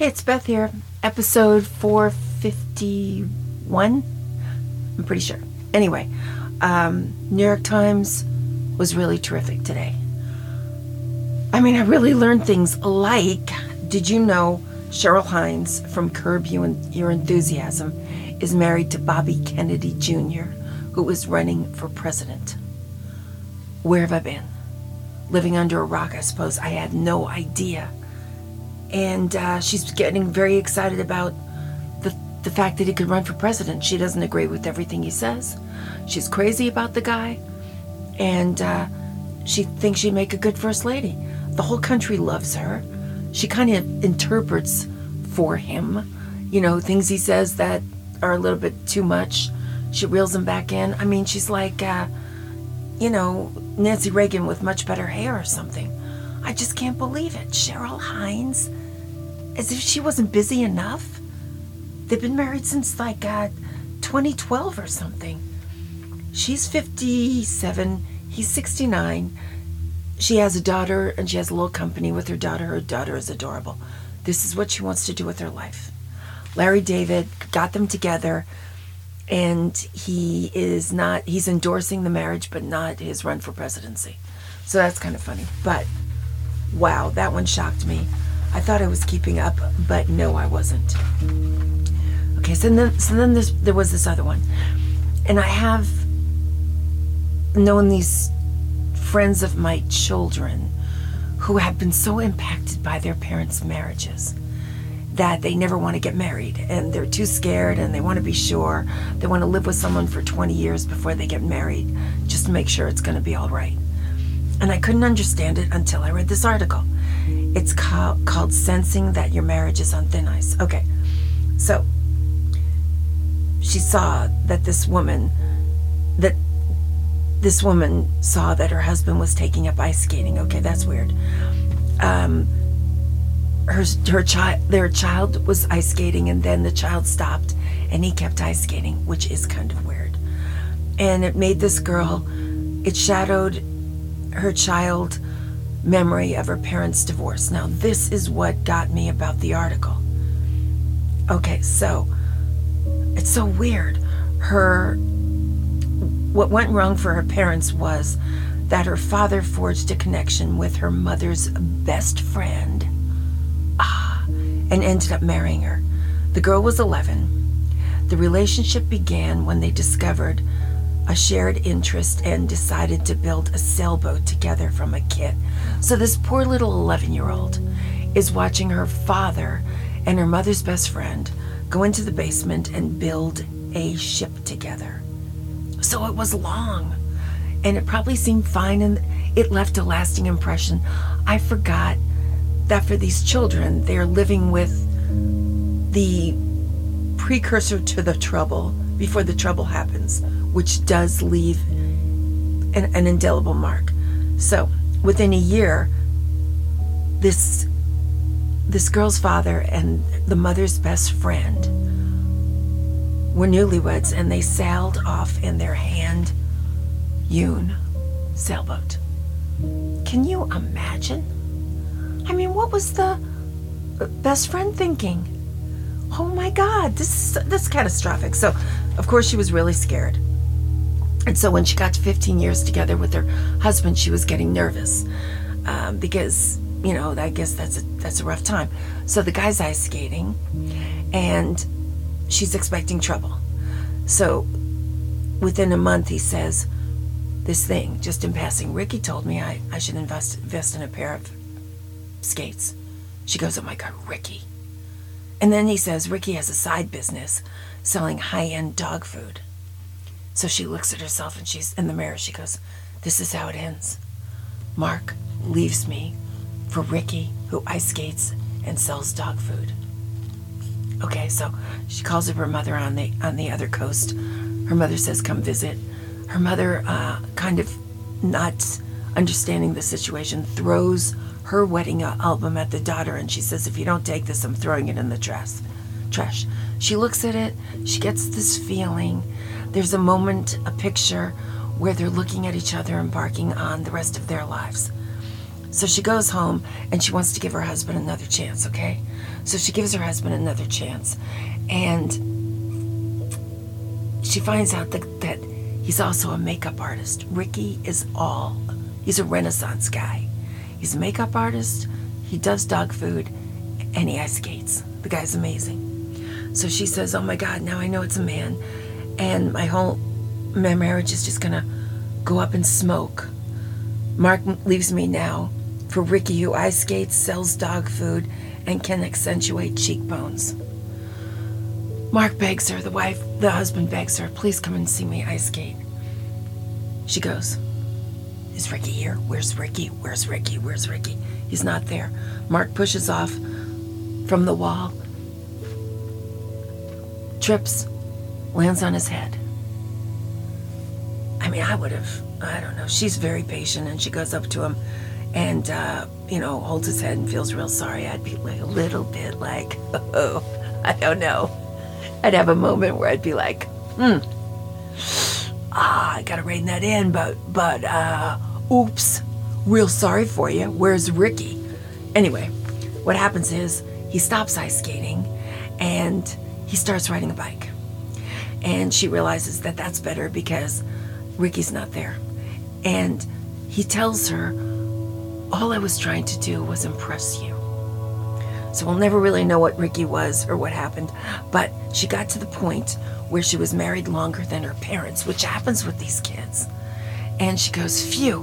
Hey, it's Beth here. Episode 451. I'm pretty sure. Anyway, um, New York Times was really terrific today. I mean, I really learned things like did you know Cheryl Hines from Curb Your Enthusiasm is married to Bobby Kennedy Jr., who is running for president? Where have I been? Living under a rock, I suppose. I had no idea and uh, she's getting very excited about the the fact that he could run for president. She doesn't agree with everything he says. She's crazy about the guy, and uh, she thinks she'd make a good first lady. The whole country loves her. She kind of interprets for him, you know, things he says that are a little bit too much. She reels him back in. I mean, she's like, uh, you know, Nancy Reagan with much better hair or something. I just can't believe it. Cheryl Hines as if she wasn't busy enough. They've been married since like uh, 2012 or something. She's 57, he's 69. She has a daughter and she has a little company with her daughter. Her daughter is adorable. This is what she wants to do with her life. Larry David got them together and he is not he's endorsing the marriage but not his run for presidency. So that's kind of funny. But wow, that one shocked me. I thought I was keeping up, but no, I wasn't. Okay, so then, so then this, there was this other one. And I have known these friends of my children who have been so impacted by their parents' marriages that they never want to get married and they're too scared and they want to be sure. They want to live with someone for 20 years before they get married just to make sure it's going to be all right. And I couldn't understand it until I read this article. It's called, Sensing That Your Marriage is on Thin Ice. Okay, so she saw that this woman, that this woman saw that her husband was taking up ice skating. Okay, that's weird. Um, her her child their child was ice skating and then the child stopped and he kept ice skating which is kind of weird and it made this girl it shadowed her child memory of her parents' divorce. Now, this is what got me about the article. Okay, so it's so weird. Her what went wrong for her parents was that her father forged a connection with her mother's best friend ah, and ended up marrying her. The girl was 11. The relationship began when they discovered a shared interest and decided to build a sailboat together from a kit. So, this poor little 11 year old is watching her father and her mother's best friend go into the basement and build a ship together. So, it was long and it probably seemed fine and it left a lasting impression. I forgot that for these children, they're living with the precursor to the trouble before the trouble happens which does leave an, an indelible mark. So within a year, this this girl's father and the mother's best friend were newlyweds and they sailed off in their hand hewn sailboat. Can you imagine? I mean, what was the uh, best friend thinking? Oh my God, this is this is catastrophic. So, of course, she was really scared. And so when she got to 15 years together with her husband, she was getting nervous um, because, you know, I guess that's a, that's a rough time. So the guy's ice skating and she's expecting trouble. So within a month, he says, This thing, just in passing, Ricky told me I, I should invest, invest in a pair of skates. She goes, Oh my God, Ricky. And then he says, Ricky has a side business selling high end dog food. So she looks at herself and she's in the mirror. She goes, This is how it ends. Mark leaves me for Ricky, who ice skates and sells dog food. Okay, so she calls up her mother on the on the other coast. Her mother says, "Come visit." Her mother, uh, kind of not understanding the situation, throws her wedding album at the daughter, and she says, "If you don't take this, I'm throwing it in the trash." Trash. She looks at it. She gets this feeling there's a moment, a picture, where they're looking at each other, embarking on the rest of their lives. So she goes home and she wants to give her husband another chance, okay? So she gives her husband another chance. And she finds out that, that he's also a makeup artist. Ricky is all, he's a renaissance guy. He's a makeup artist, he does dog food, and he ice skates. The guy's amazing. So she says, Oh my God, now I know it's a man. And my whole my marriage is just gonna go up in smoke. Mark leaves me now for Ricky, who ice skates, sells dog food, and can accentuate cheekbones. Mark begs her, the wife, the husband begs her, please come and see me ice skate. She goes, Is Ricky here? Where's Ricky? Where's Ricky? Where's Ricky? He's not there. Mark pushes off from the wall, trips, lands on his head. I mean, I would have, I don't know. She's very patient and she goes up to him and, uh, you know, holds his head and feels real sorry. I'd be like a little bit like, oh, I don't know. I'd have a moment where I'd be like, hmm, ah, I gotta rein that in, but, but, uh, oops, real sorry for you. Where's Ricky? Anyway, what happens is he stops ice skating and he starts riding a bike. And she realizes that that's better because Ricky's not there. And he tells her, All I was trying to do was impress you. So we'll never really know what Ricky was or what happened. But she got to the point where she was married longer than her parents, which happens with these kids. And she goes, Phew.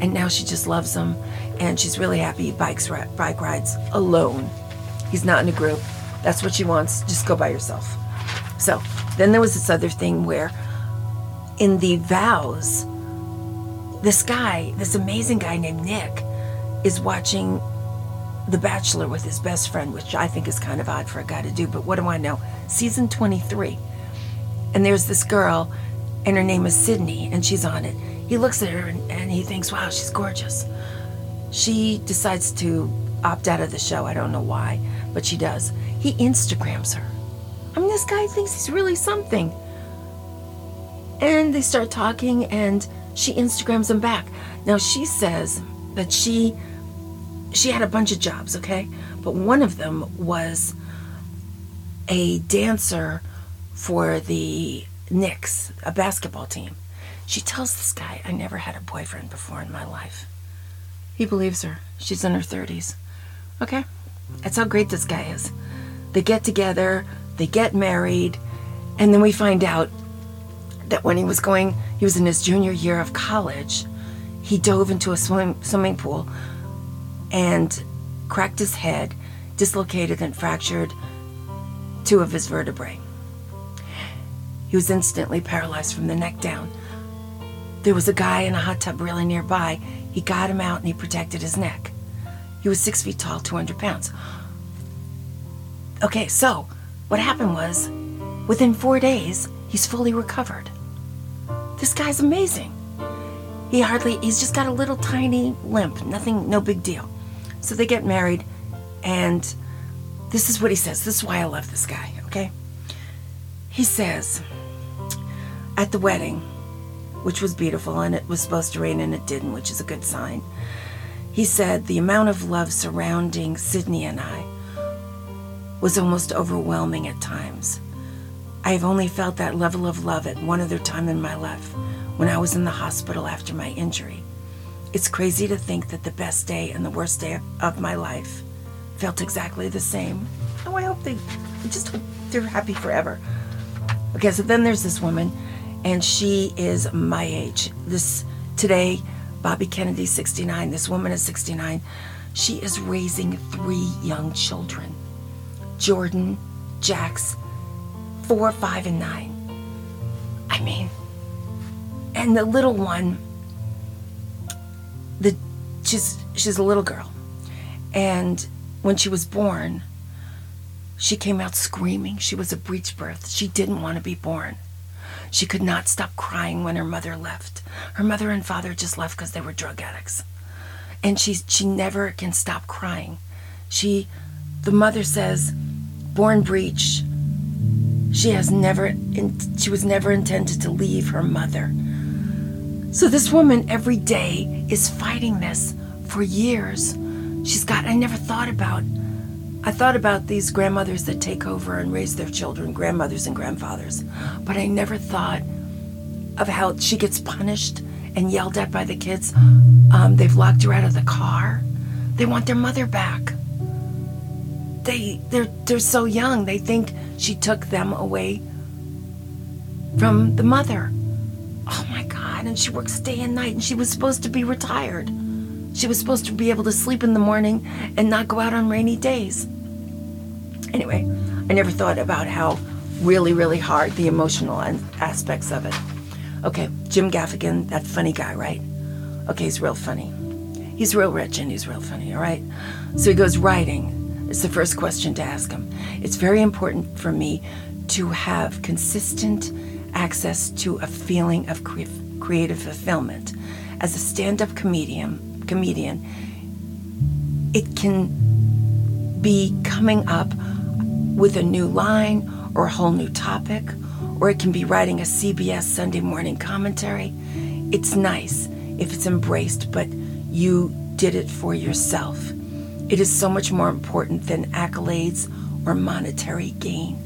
And now she just loves him. And she's really happy he bikes, bike rides alone. He's not in a group. That's what she wants. Just go by yourself. So then there was this other thing where in the vows, this guy, this amazing guy named Nick, is watching The Bachelor with his best friend, which I think is kind of odd for a guy to do, but what do I know? Season 23. And there's this girl, and her name is Sydney, and she's on it. He looks at her and, and he thinks, wow, she's gorgeous. She decides to opt out of the show. I don't know why, but she does. He Instagrams her. I mean, this guy thinks he's really something. And they start talking, and she Instagrams him back. Now she says that she she had a bunch of jobs, okay, but one of them was a dancer for the Knicks, a basketball team. She tells this guy, I never had a boyfriend before in my life. He believes her. She's in her 30s. Okay? That's how great this guy is. They get together, they get married, and then we find out that when he was going, he was in his junior year of college, he dove into a swim, swimming pool and cracked his head, dislocated and fractured two of his vertebrae. He was instantly paralyzed from the neck down. There was a guy in a hot tub really nearby. He got him out and he protected his neck. He was six feet tall, 200 pounds. Okay, so what happened was within four days, he's fully recovered. This guy's amazing. He hardly, he's just got a little tiny limp, nothing, no big deal. So they get married, and this is what he says. This is why I love this guy, okay? He says, at the wedding, which was beautiful, and it was supposed to rain and it didn't, which is a good sign. He said the amount of love surrounding Sydney and I was almost overwhelming at times. I have only felt that level of love at one other time in my life when I was in the hospital after my injury. It's crazy to think that the best day and the worst day of my life felt exactly the same. Oh, I hope they just they're happy forever. Okay, so then there's this woman and she is my age. This today, Bobby Kennedy, 69. This woman is 69. She is raising three young children Jordan, Jax, four, five, and nine. I mean, and the little one, the she's she's a little girl, and when she was born, she came out screaming. She was a breech birth. She didn't want to be born. She could not stop crying when her mother left. Her mother and father just left because they were drug addicts. And she, she never can stop crying. She, the mother says, born breech. She has never, in, she was never intended to leave her mother. So this woman every day is fighting this for years. She's got, I never thought about I thought about these grandmothers that take over and raise their children, grandmothers and grandfathers, but I never thought of how she gets punished and yelled at by the kids. Um, they've locked her out of the car. They want their mother back. They they're they're so young. They think she took them away from the mother. Oh my God! And she works day and night, and she was supposed to be retired. She was supposed to be able to sleep in the morning and not go out on rainy days. Anyway, I never thought about how really, really hard the emotional aspects of it. Okay, Jim Gaffigan, that funny guy, right? Okay, he's real funny. He's real rich and he's real funny, all right? So he goes, writing. It's the first question to ask them. It's very important for me to have consistent access to a feeling of cre- creative fulfillment. As a stand up comedian, comedian, it can be coming up with a new line or a whole new topic or it can be writing a CBS Sunday morning commentary. It's nice if it's embraced, but you did it for yourself. It is so much more important than accolades or monetary gain.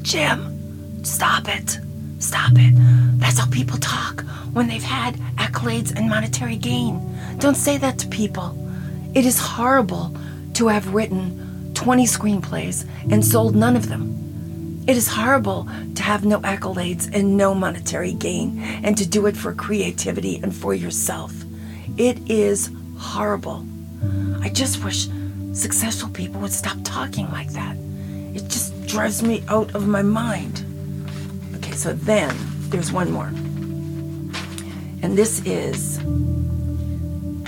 Jim, stop it. Stop it. That's how people talk when they've had accolades and monetary gain. Don't say that to people. It is horrible to have written 20 screenplays and sold none of them. It is horrible to have no accolades and no monetary gain and to do it for creativity and for yourself. It is horrible. I just wish successful people would stop talking like that. It just drives me out of my mind. Okay, so then there's one more. And this is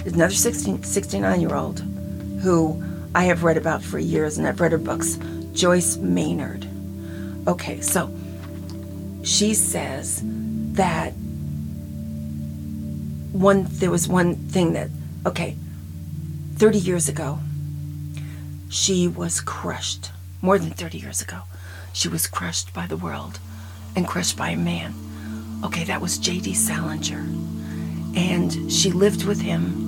another 16, 69 year old who I have read about for years and I've read her books, Joyce Maynard. Okay, so she says that one there was one thing that okay 30 years ago she was crushed more than 30 years ago she was crushed by the world and crushed by a man okay that was jd salinger and she lived with him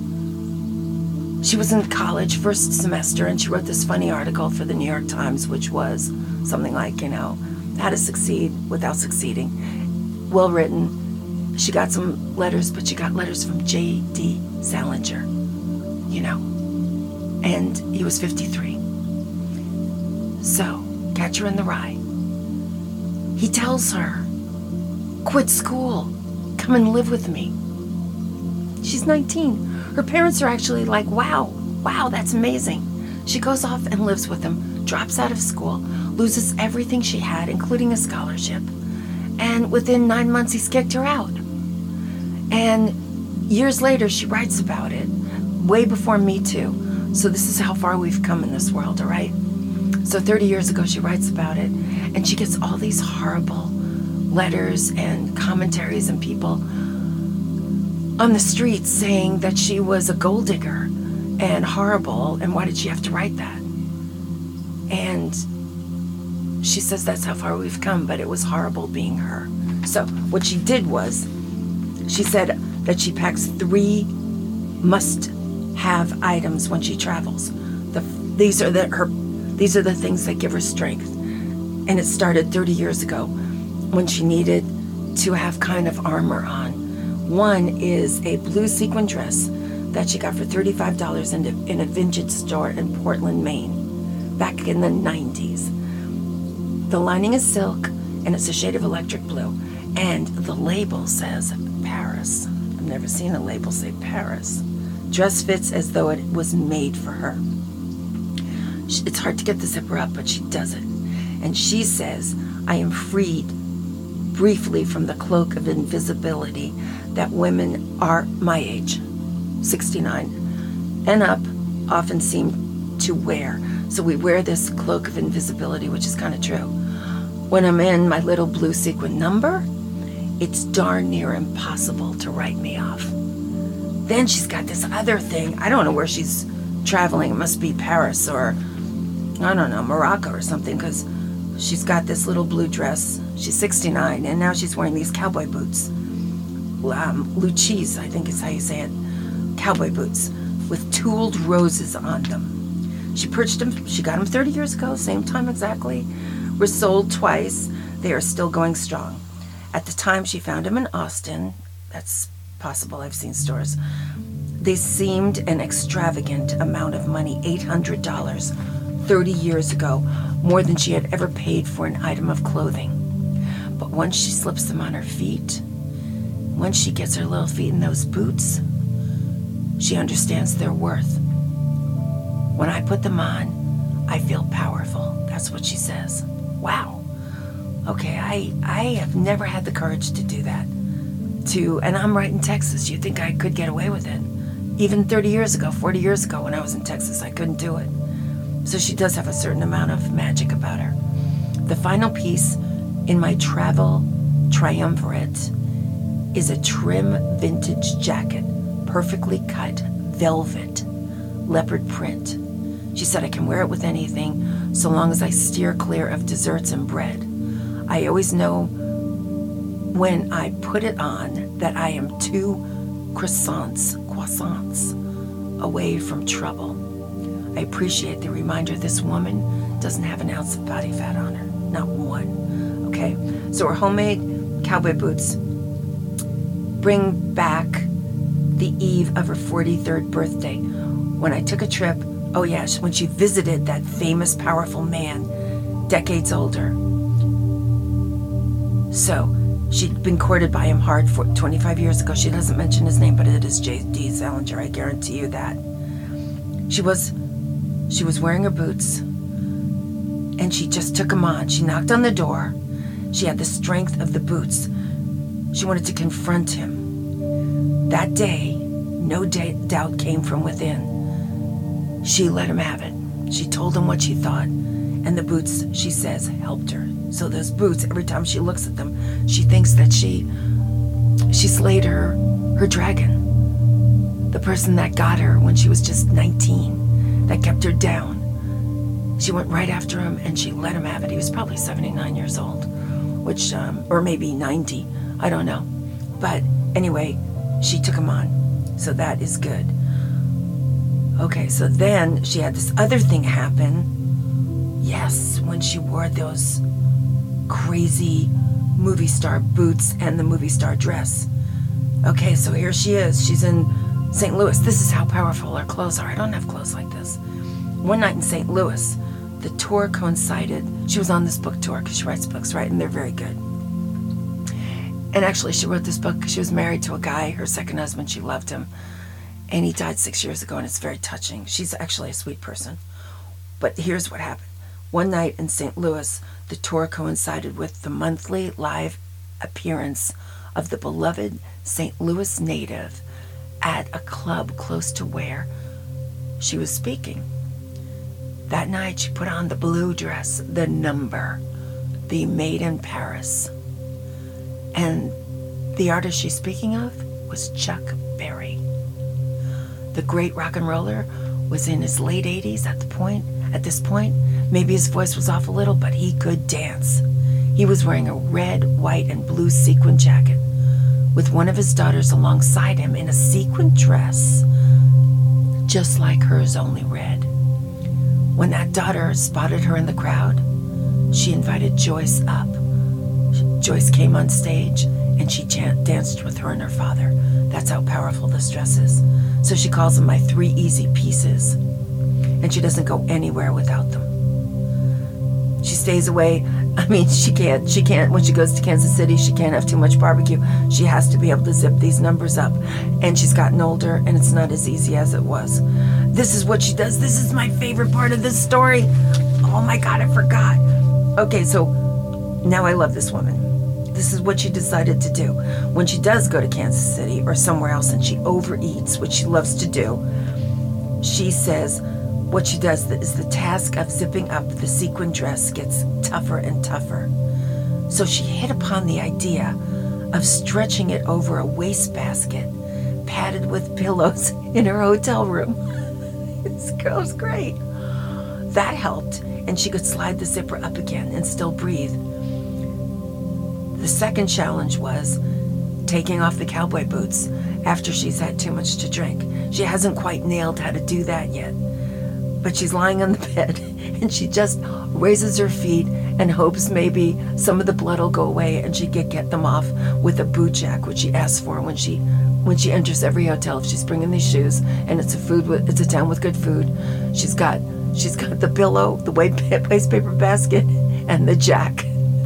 she was in college first semester and she wrote this funny article for the new york times which was something like you know how to succeed without succeeding. Well written. She got some letters, but she got letters from J.D. Salinger, you know, and he was 53. So, Catcher in the Rye. He tells her, quit school, come and live with me. She's 19. Her parents are actually like, wow, wow, that's amazing. She goes off and lives with him, drops out of school, loses everything she had, including a scholarship. And within nine months, he's kicked her out. And years later, she writes about it, way before Me Too. So, this is how far we've come in this world, all right? So, 30 years ago, she writes about it, and she gets all these horrible letters and commentaries and people on the streets saying that she was a gold digger and horrible, and why did she have to write that? And she says that's how far we've come, but it was horrible being her. So, what she did was, she said that she packs three must have items when she travels. The, these are the her these are the things that give her strength. And it started 30 years ago when she needed to have kind of armor on. One is a blue sequin dress that she got for $35 in a, in a vintage store in Portland, Maine, back in the 90s. The lining is silk and it's a shade of electric blue. And the label says Paris. I've never seen a label say Paris. Dress fits as though it was made for her. It's hard to get the zipper up, but she does it. And she says, I am freed briefly from the cloak of invisibility that women are my age, 69, and up, often seem to wear. So we wear this cloak of invisibility, which is kind of true. When I'm in my little blue sequin number, it's darn near impossible to write me off. Then she's got this other thing. I don't know where she's traveling. It must be Paris or, I don't know, Morocco or something, because she's got this little blue dress. She's 69, and now she's wearing these cowboy boots. Um, Luchis, I think is how you say it. Cowboy boots with tooled roses on them. She purchased them, she got them 30 years ago, same time exactly. Were sold twice. They are still going strong. At the time she found them in Austin, that's possible, I've seen stores. They seemed an extravagant amount of money $800 30 years ago, more than she had ever paid for an item of clothing. But once she slips them on her feet, once she gets her little feet in those boots, she understands their worth. When I put them on, I feel powerful. That's what she says. Wow. Okay, I I have never had the courage to do that. To and I'm right in Texas. You think I could get away with it? Even 30 years ago, 40 years ago when I was in Texas, I couldn't do it. So she does have a certain amount of magic about her. The final piece in my travel triumvirate is a trim vintage jacket, perfectly cut velvet, leopard print. She said I can wear it with anything so long as I steer clear of desserts and bread. I always know when I put it on that I am two croissants, croissants away from trouble. I appreciate the reminder this woman doesn't have an ounce of body fat on her. Not one. Okay? So her homemade cowboy boots bring back the eve of her 43rd birthday when I took a trip. Oh, yes, when she visited that famous, powerful man, decades older. So, she'd been courted by him hard for 25 years ago. She doesn't mention his name, but it is J.D. Salinger. I guarantee you that. She was she was wearing her boots and she just took them on. She knocked on the door. She had the strength of the boots. She wanted to confront him. That day, no doubt came from within. She let him have it. She told him what she thought, and the boots, she says, helped her. So those boots, every time she looks at them, she thinks that she she slayed her her dragon. The person that got her when she was just 19 that kept her down. She went right after him and she let him have it. He was probably 79 years old, which, um, or maybe 90, I don't know. But anyway, she took him on. So that is good. Okay, so then she had this other thing happen. Yes, when she wore those crazy movie star boots and the movie star dress. Okay, so here she is. She's in St. Louis. This is how powerful our clothes are. I don't have clothes like this. One night in St. Louis, the tour coincided. She was on this book tour because she writes books, right? And they're very good. And actually, she wrote this book because she was married to a guy, her second husband. She loved him. And he died six years ago, and it's very touching. She's actually a sweet person. But here's what happened. One night in St. Louis, the tour coincided with the monthly live appearance of the beloved St. Louis native at a club close to where she was speaking. That night, she put on the blue dress, the number, the made in Paris. And the artist she's speaking of was Chuck Berry. The great rock and roller was in his late 80s at the point at this point. Maybe his voice was off a little, but he could dance. He was wearing a red, white, and blue sequin jacket with one of his daughters alongside him in a sequin dress, just like hers, only red. When that daughter spotted her in the crowd, she invited Joyce up. Joyce came on stage and she danced with her and her father. That's how powerful this dress is. So she calls them my three easy pieces. And she doesn't go anywhere without them. She stays away I mean, she can't. She can't. When she goes to Kansas City, she can't have too much barbecue. She has to be able to zip these numbers up. And she's gotten older, and it's not as easy as it was. This is what she does. This is my favorite part of this story. Oh my God, I forgot. Okay, so now I love this woman. This is what she decided to do. When she does go to Kansas City or somewhere else and she overeats, which she loves to do, she says, what she does is the task of zipping up the sequin dress gets tougher and tougher. So she hit upon the idea of stretching it over a wastebasket padded with pillows in her hotel room. this girl's great. That helped, and she could slide the zipper up again and still breathe. The second challenge was taking off the cowboy boots after she's had too much to drink. She hasn't quite nailed how to do that yet but she's lying on the bed and she just raises her feet and hopes maybe some of the blood will go away and she get get them off with a boot jack, which she asks for when she when she enters every hotel. If she's bringing these shoes and it's a food with, it's a town with good food, she's got she's got the pillow, the waste paper basket, and the jack,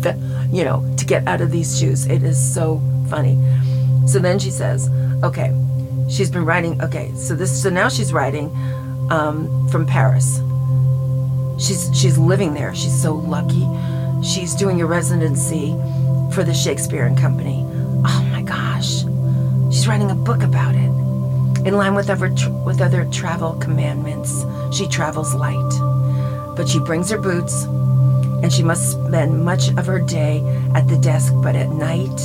the you know to get out of these shoes. It is so funny. So then she says, okay, she's been writing. Okay, so this so now she's writing um, from Paris. She's she's living there. She's so lucky. She's doing a residency for the Shakespeare and Company. Oh my gosh, she's writing a book about it. In line with other with other travel commandments, she travels light, but she brings her boots, and she must spend much of her day at the desk. But at night,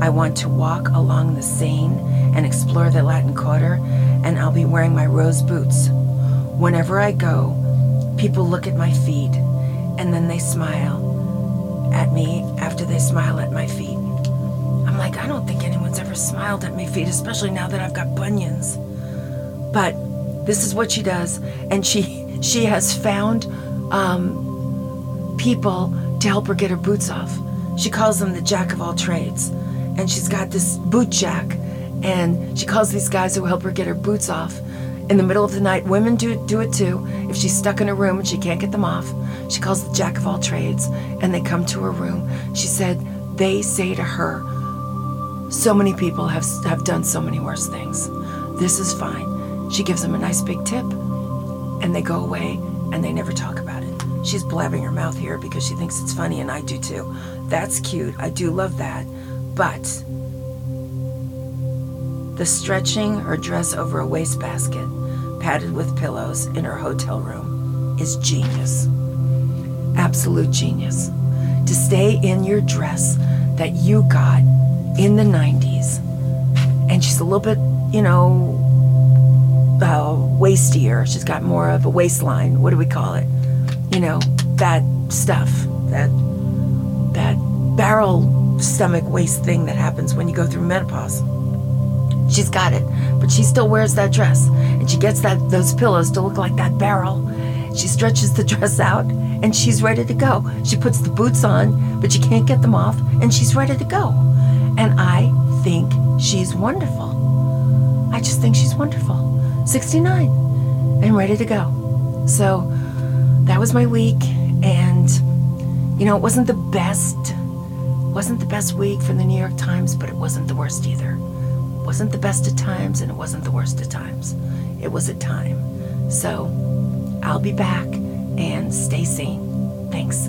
I want to walk along the Seine and explore the Latin Quarter, and I'll be wearing my rose boots. Whenever I go, people look at my feet and then they smile at me after they smile at my feet. I'm like, I don't think anyone's ever smiled at my feet, especially now that I've got bunions. But this is what she does, and she she has found um, people to help her get her boots off. She calls them the jack of all trades, and she's got this boot jack, and she calls these guys who help her get her boots off in the middle of the night. Women do, do it too. If she's stuck in a room and she can't get them off, she calls the jack of all trades and they come to her room. She said they say to her, So many people have, have done so many worse things. This is fine. She gives them a nice big tip and they go away and they never talk about it. She's blabbing her mouth here because she thinks it's funny and I do too. That's cute. I do love that. But the stretching her dress over a wastebasket, padded with pillows in her hotel room, is genius. Absolute genius. To stay in your dress that you got in the 90s, and she's a little bit, you know, uh, waistier. She's got more of a waistline. What do we call it? You know, that stuff, that that barrel stomach waist thing that happens when you go through menopause. She's got it, but she still wears that dress, and she gets that those pillows to look like that barrel. She stretches the dress out, and she's ready to go. She puts the boots on, but she can't get them off, and she's ready to go. And I think she's wonderful. I just think she's wonderful. 69 and ready to go. So that was my week, and you know, it wasn't the best. Wasn't the best week for the New York Times, but it wasn't the worst either wasn't the best of times and it wasn't the worst of times. It was a time. So I'll be back and stay sane. Thanks.